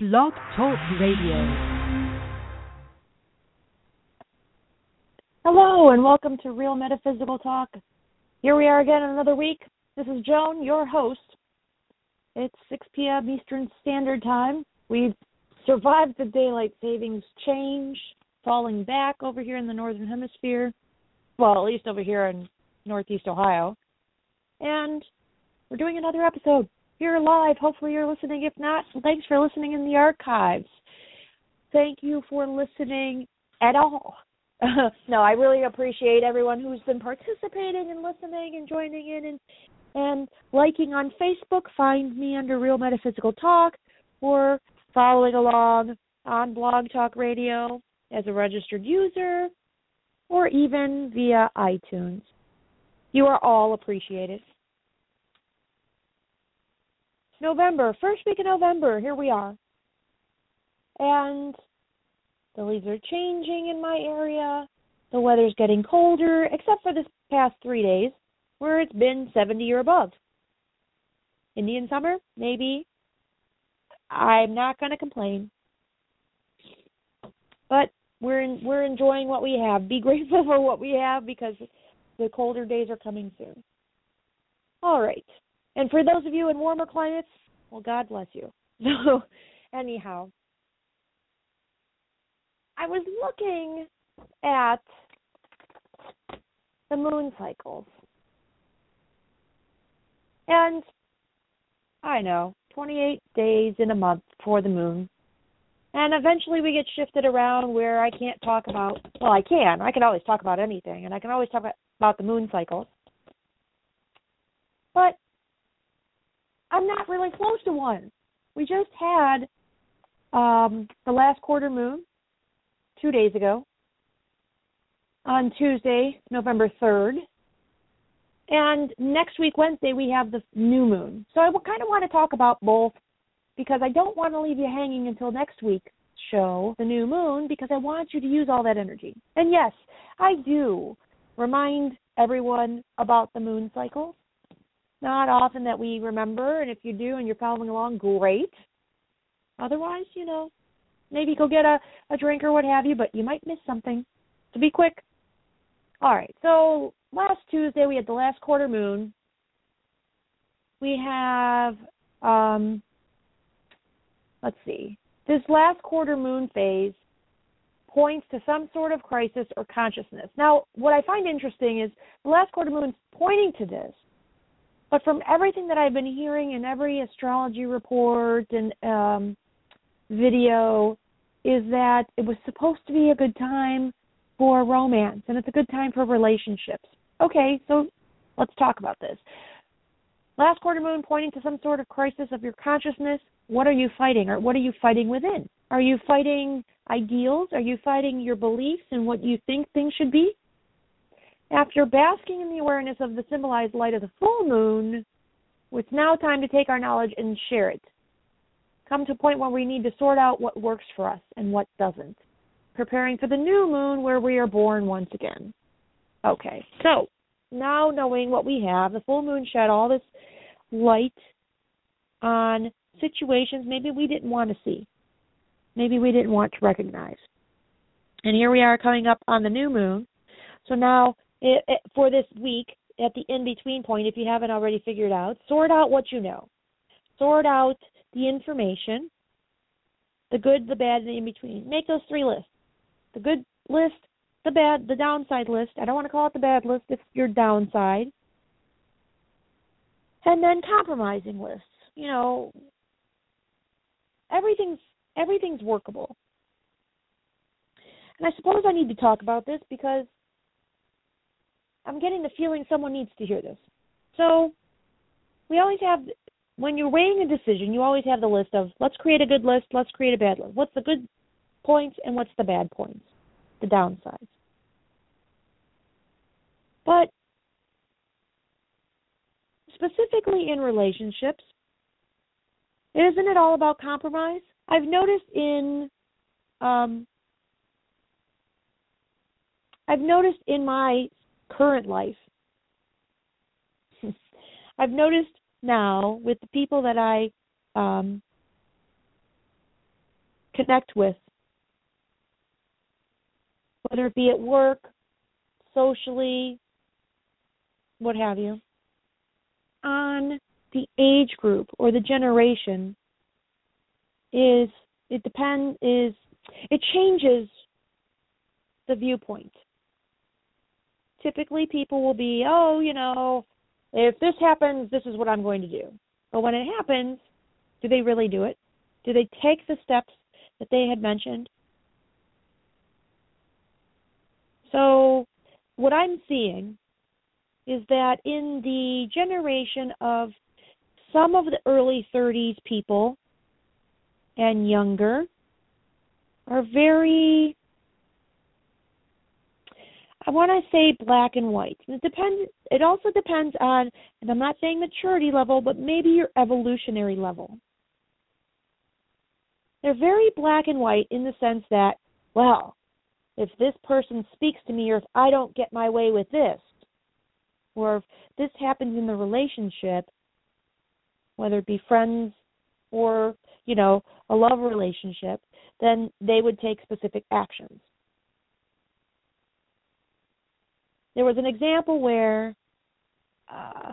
Blog Talk Radio. Hello, and welcome to Real Metaphysical Talk. Here we are again in another week. This is Joan, your host. It's 6 p.m. Eastern Standard Time. We've survived the daylight savings change, falling back over here in the Northern Hemisphere. Well, at least over here in Northeast Ohio. And we're doing another episode you're live. Hopefully, you're listening. If not, thanks for listening in the archives. Thank you for listening at all. no, I really appreciate everyone who's been participating and listening and joining in and and liking on Facebook. Find me under Real Metaphysical Talk or following along on Blog Talk Radio as a registered user or even via iTunes. You are all appreciated. November, first week of November, here we are. And the leaves are changing in my area. The weather's getting colder, except for this past three days where it's been 70 or above. Indian summer, maybe. I'm not going to complain. But we're in, we're enjoying what we have. Be grateful for what we have because the colder days are coming soon. All right. And for those of you in warmer climates, well, God bless you. So, anyhow, I was looking at the moon cycles. And I know, 28 days in a month for the moon. And eventually we get shifted around where I can't talk about, well, I can. I can always talk about anything, and I can always talk about the moon cycles. But I'm not really close to one. We just had um, the last quarter moon two days ago on Tuesday, November 3rd. And next week, Wednesday, we have the new moon. So I kind of want to talk about both because I don't want to leave you hanging until next week's show, the new moon, because I want you to use all that energy. And yes, I do remind everyone about the moon cycle not often that we remember, and if you do and you're following along, great. Otherwise, you know, maybe go get a, a drink or what have you, but you might miss something. So be quick. All right, so last Tuesday we had the last quarter moon. We have, um, let's see, this last quarter moon phase points to some sort of crisis or consciousness. Now, what I find interesting is the last quarter moon pointing to this, but from everything that I've been hearing in every astrology report and um, video, is that it was supposed to be a good time for romance and it's a good time for relationships. Okay, so let's talk about this. Last quarter moon pointing to some sort of crisis of your consciousness. What are you fighting, or what are you fighting within? Are you fighting ideals? Are you fighting your beliefs and what you think things should be? After basking in the awareness of the symbolized light of the full moon, it's now time to take our knowledge and share it. Come to a point where we need to sort out what works for us and what doesn't. Preparing for the new moon where we are born once again. Okay, so now knowing what we have, the full moon shed all this light on situations maybe we didn't want to see, maybe we didn't want to recognize. And here we are coming up on the new moon. So now it, it, for this week at the in between point, if you haven't already figured out, sort out what you know, sort out the information, the good, the bad, and the in between. Make those three lists: the good list, the bad, the downside list. I don't want to call it the bad list; it's your downside. And then compromising lists. You know, everything's everything's workable. And I suppose I need to talk about this because I'm getting the feeling someone needs to hear this. So we always have when you're weighing a decision, you always have the list of let's create a good list, let's create a bad list. What's the good points and what's the bad points, the downsides. But specifically in relationships, isn't it all about compromise? I've noticed in um, I've noticed in my current life. I've noticed now with the people that I um, connect with, whether it be at work, socially, what have you, on the age group or the generation is it depends is it changes the viewpoint. Typically people will be, oh, you know, if this happens, this is what I'm going to do. But when it happens, do they really do it? Do they take the steps that they had mentioned? So, what I'm seeing is that in the generation of some of the early 30s people and younger are very I want to say black and white. It depends. It also depends on, and I'm not saying maturity level, but maybe your evolutionary level. They're very black and white in the sense that, well, if this person speaks to me, or if I don't get my way with this, or if this happens in the relationship, whether it be friends or you know a love relationship, then they would take specific actions. There was an example where a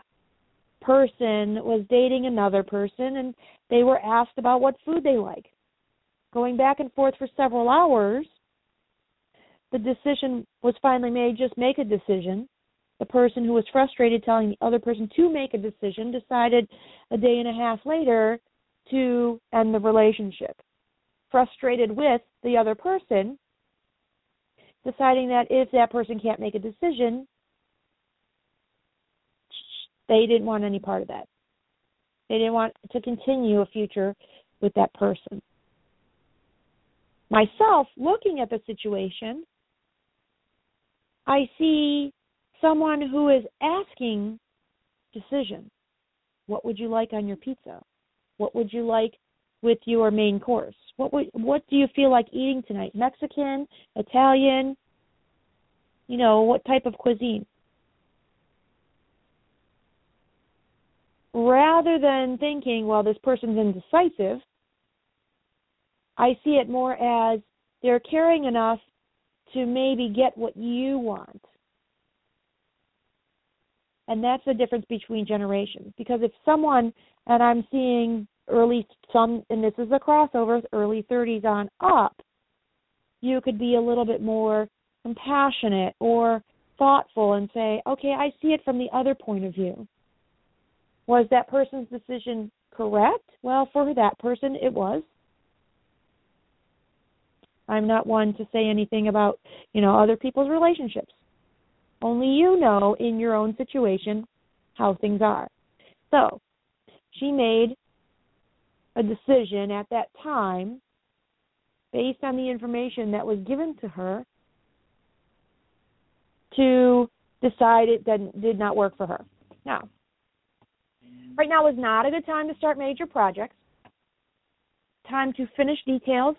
person was dating another person and they were asked about what food they like. Going back and forth for several hours, the decision was finally made just make a decision. The person who was frustrated telling the other person to make a decision decided a day and a half later to end the relationship. Frustrated with the other person, deciding that if that person can't make a decision, they didn't want any part of that. They didn't want to continue a future with that person. Myself, looking at the situation, I see someone who is asking decision. What would you like on your pizza? What would you like with your main course? What would what do you feel like eating tonight? Mexican, Italian, you know, what type of cuisine? Rather than thinking, well, this person's indecisive, I see it more as they're caring enough to maybe get what you want. And that's the difference between generations. Because if someone, and I'm seeing early some and this is a crossover early 30s on up you could be a little bit more compassionate or thoughtful and say okay i see it from the other point of view. Was that person's decision correct? Well for that person it was. I'm not one to say anything about you know other people's relationships. Only you know in your own situation how things are. So she made a decision at that time based on the information that was given to her to decide it did, did not work for her. Now, right now is not a good time to start major projects. Time to finish details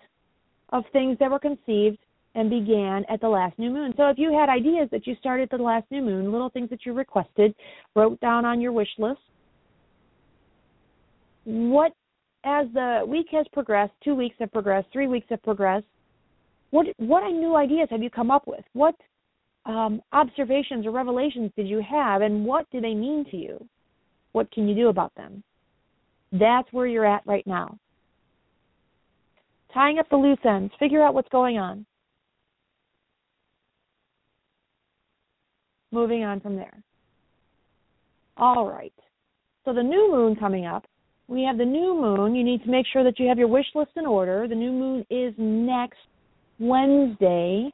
of things that were conceived and began at the last new moon. So if you had ideas that you started at the last new moon, little things that you requested, wrote down on your wish list, what as the week has progressed, two weeks have progressed, three weeks have progressed, what what new ideas have you come up with? What um, observations or revelations did you have, and what do they mean to you? What can you do about them? That's where you're at right now. Tying up the loose ends, figure out what's going on. Moving on from there. All right. So the new moon coming up we have the new moon. You need to make sure that you have your wish list in order. The new moon is next Wednesday.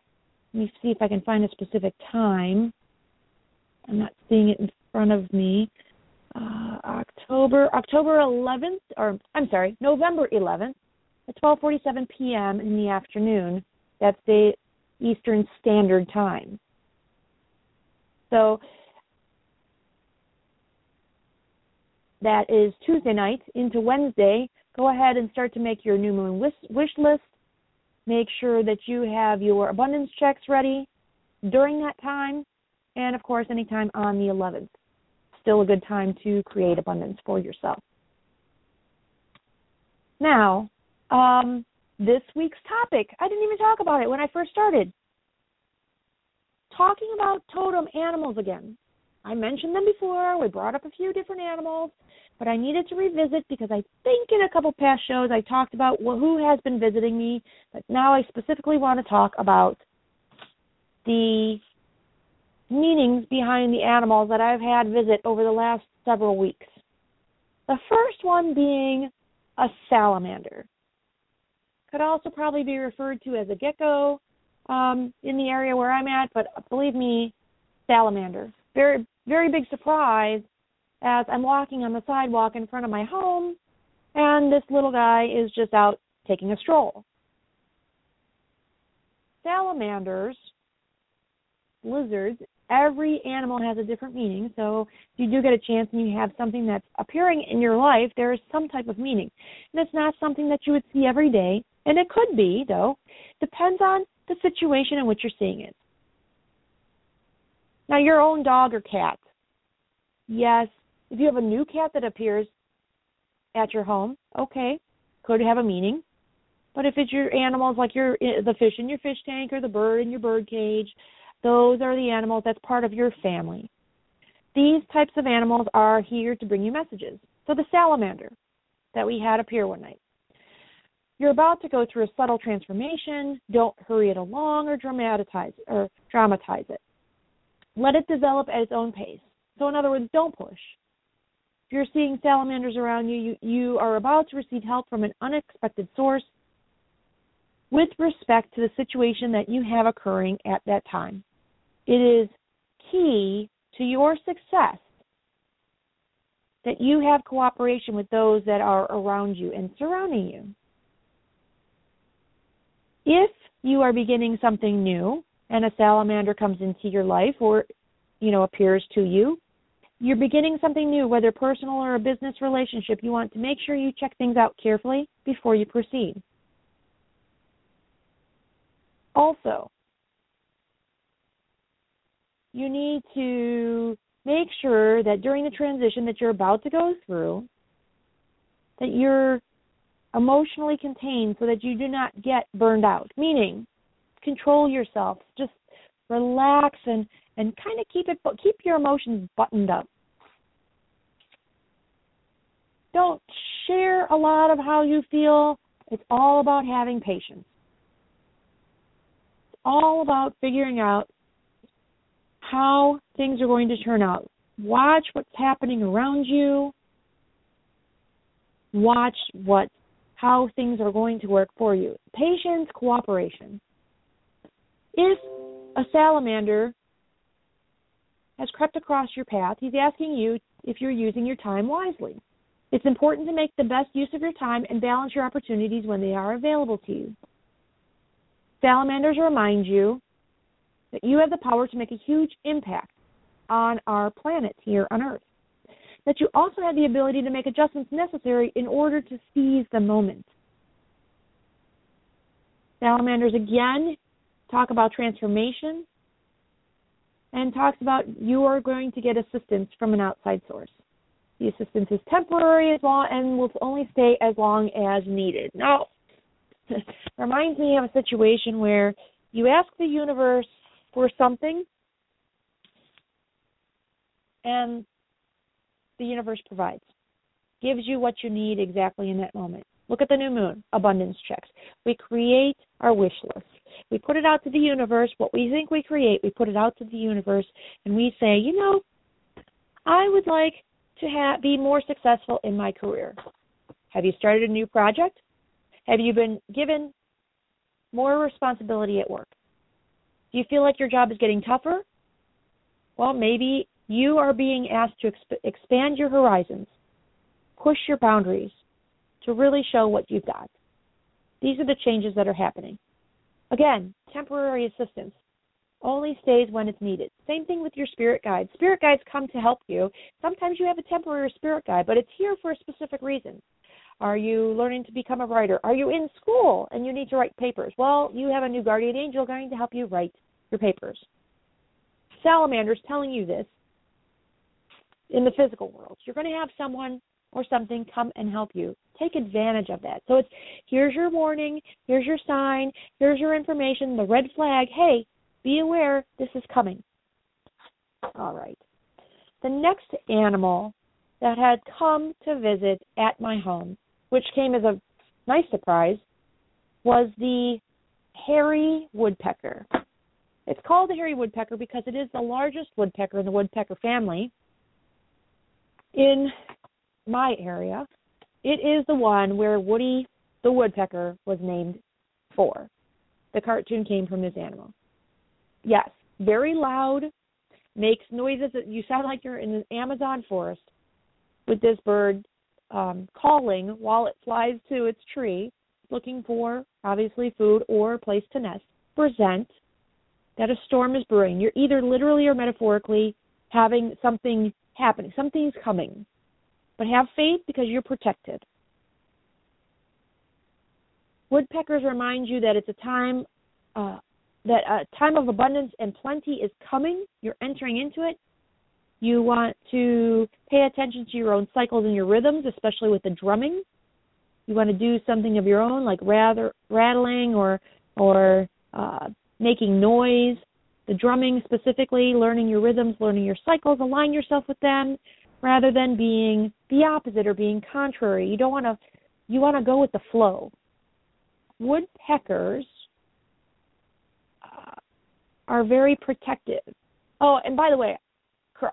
Let me see if I can find a specific time. I'm not seeing it in front of me. Uh, October October 11th, or I'm sorry, November 11th, at 12:47 p.m. in the afternoon. That's the Eastern Standard Time. So that is Tuesday night into Wednesday, go ahead and start to make your new moon wish, wish list. Make sure that you have your abundance checks ready during that time, and of course, anytime on the 11th. Still a good time to create abundance for yourself. Now, um, this week's topic. I didn't even talk about it when I first started. Talking about totem animals again. I mentioned them before. We brought up a few different animals, but I needed to revisit because I think in a couple past shows I talked about who has been visiting me, but now I specifically want to talk about the meanings behind the animals that I've had visit over the last several weeks. The first one being a salamander. Could also probably be referred to as a gecko um, in the area where I'm at, but believe me, salamander. Very, very big surprise as I'm walking on the sidewalk in front of my home, and this little guy is just out taking a stroll. Salamanders, lizards, every animal has a different meaning. So if you do get a chance and you have something that's appearing in your life, there is some type of meaning. And it's not something that you would see every day. And it could be, though. Depends on the situation in which you're seeing it. Now, your own dog or cat. Yes, if you have a new cat that appears at your home, okay, could have a meaning. But if it's your animals like your eh, the fish in your fish tank or the bird in your bird cage, those are the animals that's part of your family. These types of animals are here to bring you messages. So the salamander that we had appear one night. You're about to go through a subtle transformation. Don't hurry it along or dramatize or dramatize it. Let it develop at its own pace. So in other words, don't push. If you're seeing salamanders around you, you, you are about to receive help from an unexpected source with respect to the situation that you have occurring at that time. It is key to your success that you have cooperation with those that are around you and surrounding you. If you are beginning something new and a salamander comes into your life or you know appears to you, you're beginning something new, whether personal or a business relationship, you want to make sure you check things out carefully before you proceed. Also, you need to make sure that during the transition that you're about to go through that you're emotionally contained so that you do not get burned out meaning control yourself just relax and and kind of keep it keep your emotions buttoned up don't share a lot of how you feel it's all about having patience it's all about figuring out how things are going to turn out. Watch what's happening around you. Watch what how things are going to work for you. Patience, cooperation. If a salamander has crept across your path, he's asking you if you're using your time wisely. It's important to make the best use of your time and balance your opportunities when they are available to you. Salamanders remind you that you have the power to make a huge impact on our planet here on Earth. That you also have the ability to make adjustments necessary in order to seize the moment. Salamanders again talk about transformation and talks about you are going to get assistance from an outside source. The assistance is temporary as well and will only stay as long as needed. Now, reminds me of a situation where you ask the universe for something and the universe provides gives you what you need exactly in that moment look at the new moon abundance checks. We create our wish list. We put it out to the universe. What we think we create we put it out to the universe. And we say you know i would like to be more successful in my career. Have you started a new project? Have you been given more responsibility at work? Do you feel like your job is getting tougher? Well, maybe you are being asked to exp- expand your horizons, push your boundaries to really show what you've got. These are the changes that are happening. Again, temporary assistance only stays when it's needed. Same thing with your spirit guides. Spirit guides come to help you. Sometimes you have a temporary spirit guide, but it's here for a specific reason. Are you learning to become a writer? Are you in school and you need to write papers? Well, you have a new guardian angel going to help you write your papers. Salamanders telling you this in the physical world. You're going to have someone or something come and help you. Take advantage of that. So it's here's your warning, here's your sign, here's your information, the red flag. Hey, be aware this is coming. All right. The next animal that had come to visit at my home, which came as a nice surprise, was the hairy woodpecker. It's called the hairy woodpecker because it is the largest woodpecker in the woodpecker family in my area. It is the one where Woody the woodpecker was named for. The cartoon came from this animal. Yes, very loud, makes noises that you sound like you're in the Amazon forest with this bird um, calling while it flies to its tree, looking for obviously food or a place to nest. Present that a storm is brewing. You're either literally or metaphorically having something happening, something's coming. But have faith because you're protected. Woodpeckers remind you that it's a time uh, that a time of abundance and plenty is coming. You're entering into it. You want to pay attention to your own cycles and your rhythms, especially with the drumming. You want to do something of your own, like rather rattling or or uh, making noise. The drumming specifically, learning your rhythms, learning your cycles, align yourself with them, rather than being the opposite or being contrary. You don't want to. You want to go with the flow. Woodpeckers uh, are very protective. Oh, and by the way,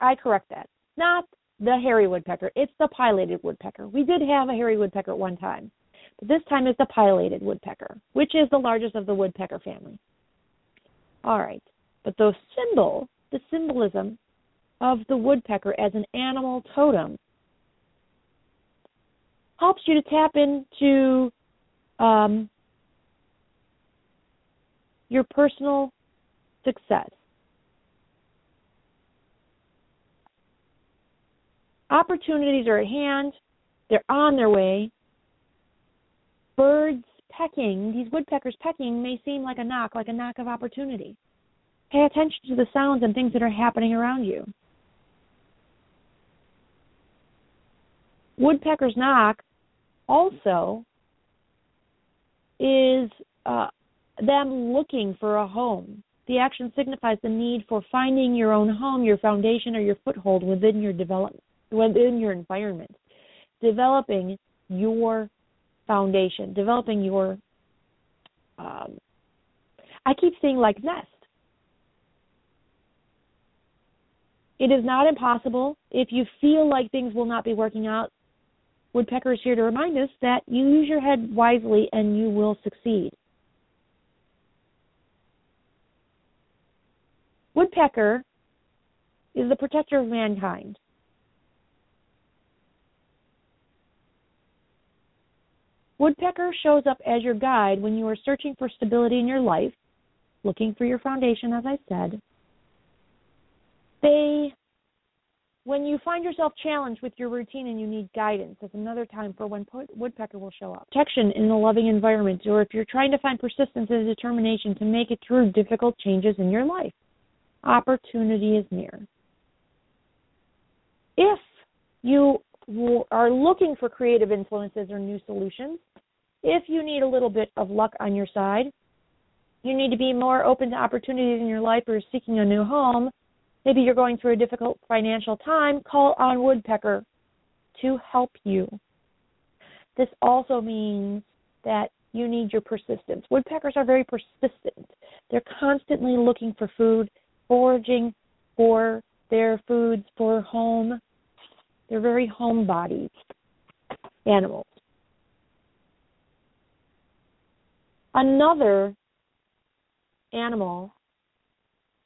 I correct that. Not the hairy woodpecker. It's the pileated woodpecker. We did have a hairy woodpecker at one time, but this time it's the pileated woodpecker, which is the largest of the woodpecker family. All right, but the symbol, the symbolism of the woodpecker as an animal totem helps you to tap into um, your personal success. Opportunities are at hand, they're on their way. Birds pecking, these woodpeckers pecking, may seem like a knock, like a knock of opportunity. Pay attention to the sounds and things that are happening around you. Woodpecker's knock also is uh, them looking for a home. The action signifies the need for finding your own home, your foundation, or your foothold within your development, within your environment. Developing your foundation, developing your. Um, I keep saying like nest. It is not impossible. If you feel like things will not be working out, Woodpecker is here to remind us that you use your head wisely and you will succeed. Woodpecker is the protector of mankind. Woodpecker shows up as your guide when you are searching for stability in your life, looking for your foundation, as I said. They, when you find yourself challenged with your routine and you need guidance, that's another time for when woodpecker will show up. Protection in a loving environment, or if you're trying to find persistence and determination to make it through difficult changes in your life opportunity is near. If you are looking for creative influences or new solutions, if you need a little bit of luck on your side, you need to be more open to opportunities in your life or seeking a new home. Maybe you're going through a difficult financial time, call on Woodpecker to help you. This also means that you need your persistence. Woodpeckers are very persistent. They're constantly looking for food foraging for their foods for home. They're very homebodied animals. Another animal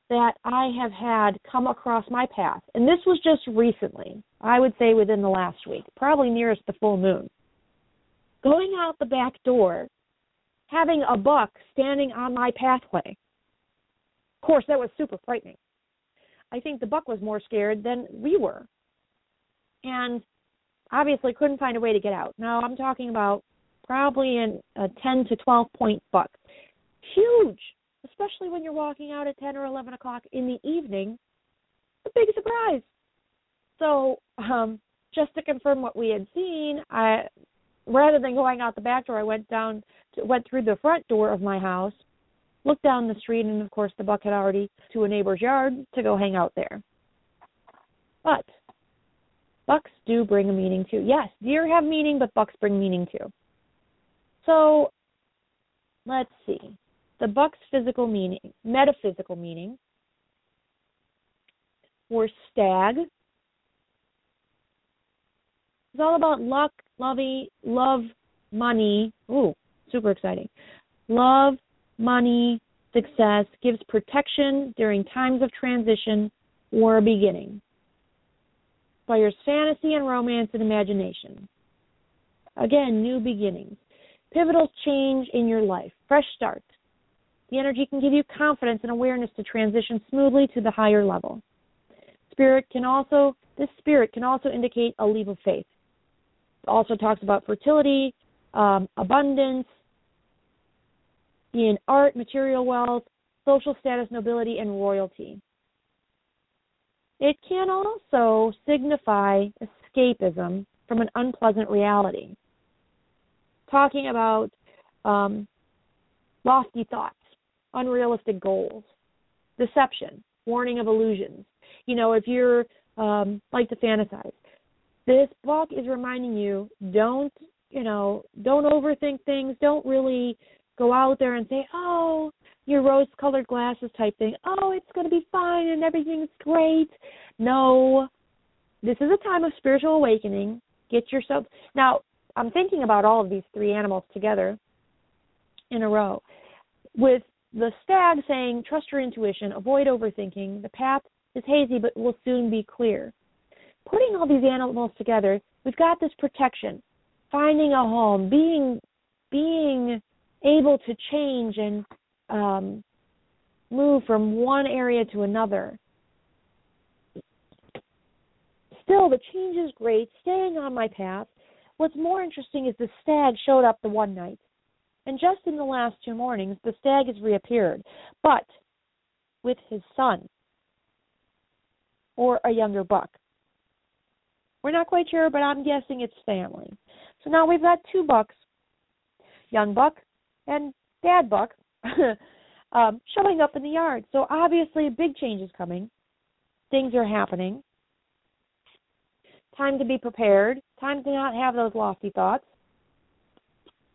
that I have had come across my path, and this was just recently, I would say within the last week, probably nearest the full moon. Going out the back door, having a buck standing on my pathway of course, that was super frightening. I think the buck was more scared than we were. And obviously couldn't find a way to get out. Now, I'm talking about probably a 10 to 12 point buck. Huge, especially when you're walking out at 10 or 11 o'clock in the evening. A big surprise. So, um, just to confirm what we had seen, I rather than going out the back door, I went down to, went through the front door of my house, looked down the street, and of course the buck had already to a neighbor's yard to go hang out there. But bucks do bring a meaning too. Yes, deer have meaning, but bucks bring meaning too. So let's see. The buck's physical meaning, metaphysical meaning, were stag. is all about luck, lovey, love, money. Ooh, super exciting. Love, money, success, gives protection during times of transition or beginning. Inspires fantasy and romance and imagination. Again, new beginnings. Pivotal change in your life. Fresh start. The energy can give you confidence and awareness to transition smoothly to the higher level. Spirit can also this spirit can also indicate a leap of faith. It also talks about fertility, um, abundance, in art, material wealth, social status, nobility, and royalty. It can also signify escapism from an unpleasant reality, talking about um, lofty thoughts, unrealistic goals, deception, warning of illusions. You know, if you're um, like to fantasize, this book is reminding you don't, you know, don't overthink things. Don't really go out there and say, oh, your rose colored glasses type thing. Oh, it's going to be fine and everything's great. No, this is a time of spiritual awakening. Get yourself. Now, I'm thinking about all of these three animals together in a row. With the stag saying, trust your intuition, avoid overthinking. The path is hazy but will soon be clear. Putting all these animals together, we've got this protection, finding a home, being being able to change and um, move from one area to another. Still, the change is great, staying on my path. What's more interesting is the stag showed up the one night. And just in the last two mornings, the stag has reappeared, but with his son or a younger buck. We're not quite sure, but I'm guessing it's family. So now we've got two bucks, young buck and dad buck, um, showing up in the yard. So obviously, a big change is coming. Things are happening. Time to be prepared. Time to not have those lofty thoughts.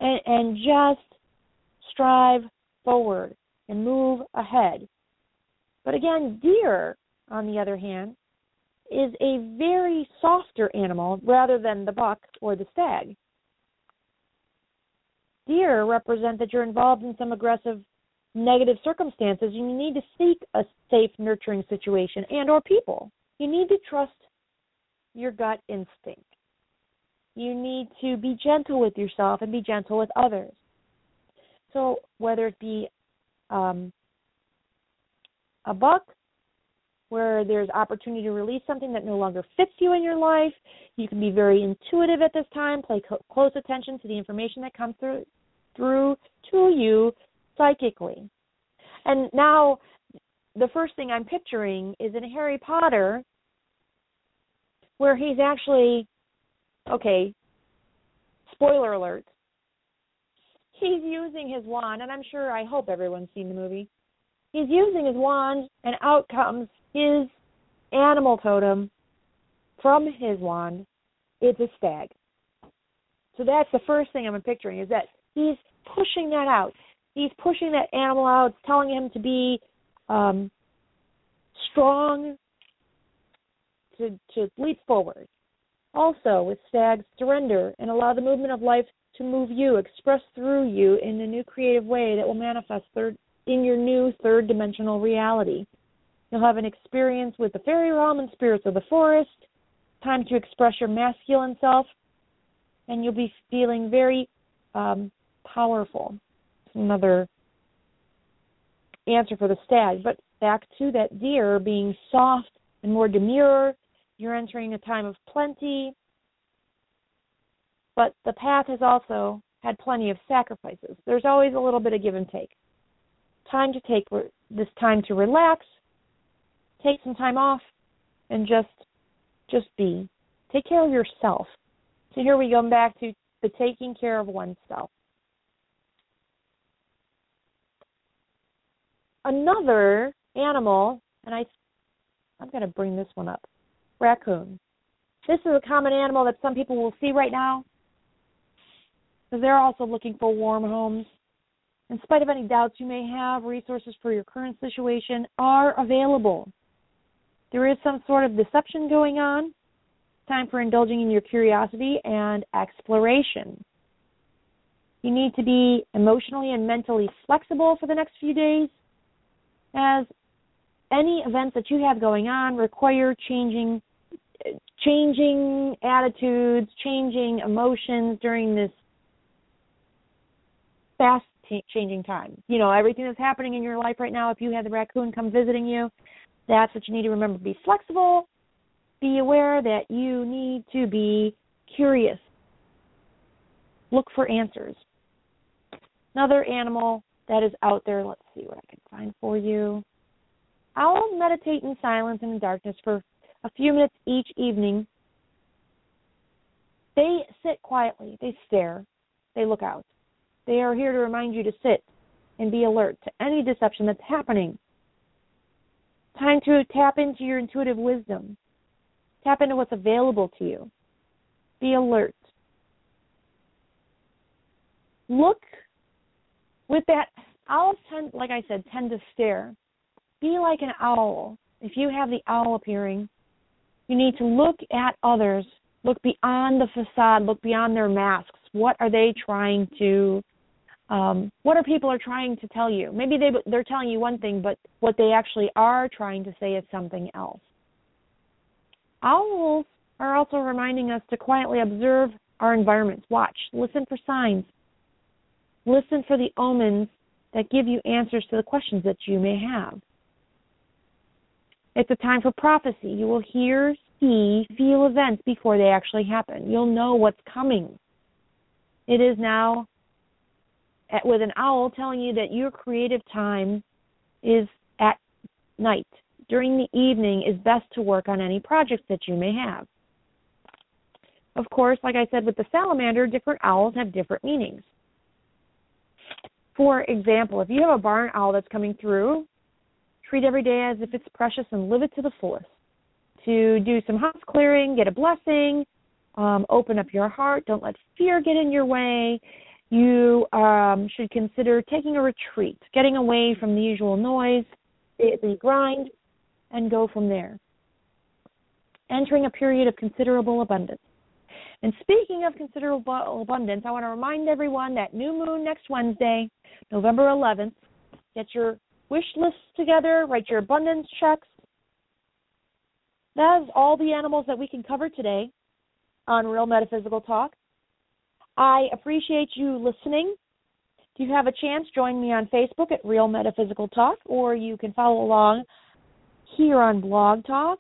And, and just strive forward and move ahead. But again, deer, on the other hand, is a very softer animal rather than the buck or the stag. Deer represent that you're involved in some aggressive negative circumstances and you need to seek a safe nurturing situation and or people you need to trust your gut instinct you need to be gentle with yourself and be gentle with others so whether it be um, a buck where there's opportunity to release something that no longer fits you in your life you can be very intuitive at this time pay co- close attention to the information that comes through through to you psychically. And now the first thing I'm picturing is in Harry Potter where he's actually okay, spoiler alert. He's using his wand and I'm sure I hope everyone's seen the movie. He's using his wand and out comes his animal totem from his wand. It's a stag. So that's the first thing I'm picturing is that he's pushing that out. He's pushing that animal out, telling him to be um, strong, to to leap forward. Also, with stags, surrender and allow the movement of life to move you, express through you in a new creative way that will manifest third in your new third dimensional reality. You'll have an experience with the fairy realm and spirits of the forest, time to express your masculine self, and you'll be feeling very um, powerful. Another answer for the stag. But back to that deer being soft and more demure, you're entering a time of plenty. But the path has also had plenty of sacrifices. There's always a little bit of give and take. Time to take this time to relax, take some time off, and just just be. Take care of yourself. So here we go back to the taking care of oneself. Another animal, and I, I'm going to bring this one up. Raccoon. This is a common animal that some people will see right now because they're also looking for warm homes. In spite of any doubts you may have, resources for your current situation are available. There is some sort of deception going on. Time for indulging in your curiosity and exploration. You need to be emotionally and mentally flexible for the next few days, as any events that you have going on require changing changing attitudes, changing emotions during this fast t- changing time. You know, everything that's happening in your life right now, if you had the raccoon come visiting you, that's what you need to remember. Be flexible. Be aware that you need to be curious. Look for answers. Another animal that is out there, let's see what I can find for you. I'll meditate in silence and in darkness for a few minutes each evening. They sit quietly, they stare, they look out. They are here to remind you to sit and be alert to any deception that's happening. Time to tap into your intuitive wisdom. Tap into what's available to you. Be alert. Look with that owls tend like I said, tend to stare. Be like an owl. If you have the owl appearing, you need to look at others, look beyond the facade, look beyond their masks. What are they trying to um, what are people are trying to tell you? Maybe they they're telling you one thing, but what they actually are trying to say is something else. Owls are also reminding us to quietly observe our environments. Watch, listen for signs, listen for the omens that give you answers to the questions that you may have. It's a time for prophecy. You will hear, see, feel events before they actually happen. You'll know what's coming. It is now with an owl telling you that your creative time is at night. During the evening is best to work on any projects that you may have. Of course, like I said with the salamander, different owls have different meanings. For example, if you have a barn owl that's coming through, treat every day as if it's precious and live it to the fullest. To do some house clearing, get a blessing, um, open up your heart, don't let fear get in your way, you um, should consider taking a retreat, getting away from the usual noise, the grind, and go from there. Entering a period of considerable abundance. And speaking of considerable abundance, I want to remind everyone that new moon next Wednesday, November 11th. Get your wish lists together, write your abundance checks. That is all the animals that we can cover today on Real Metaphysical Talk. I appreciate you listening. If you have a chance, join me on Facebook at Real Metaphysical Talk, or you can follow along here on Blog Talk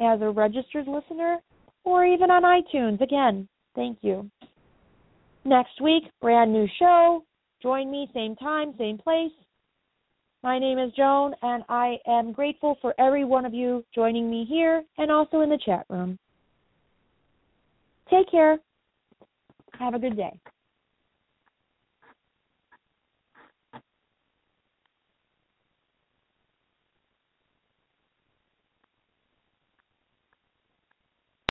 as a registered listener, or even on iTunes. Again, thank you. Next week, brand new show. Join me, same time, same place. My name is Joan, and I am grateful for every one of you joining me here and also in the chat room. Take care. Have a good day.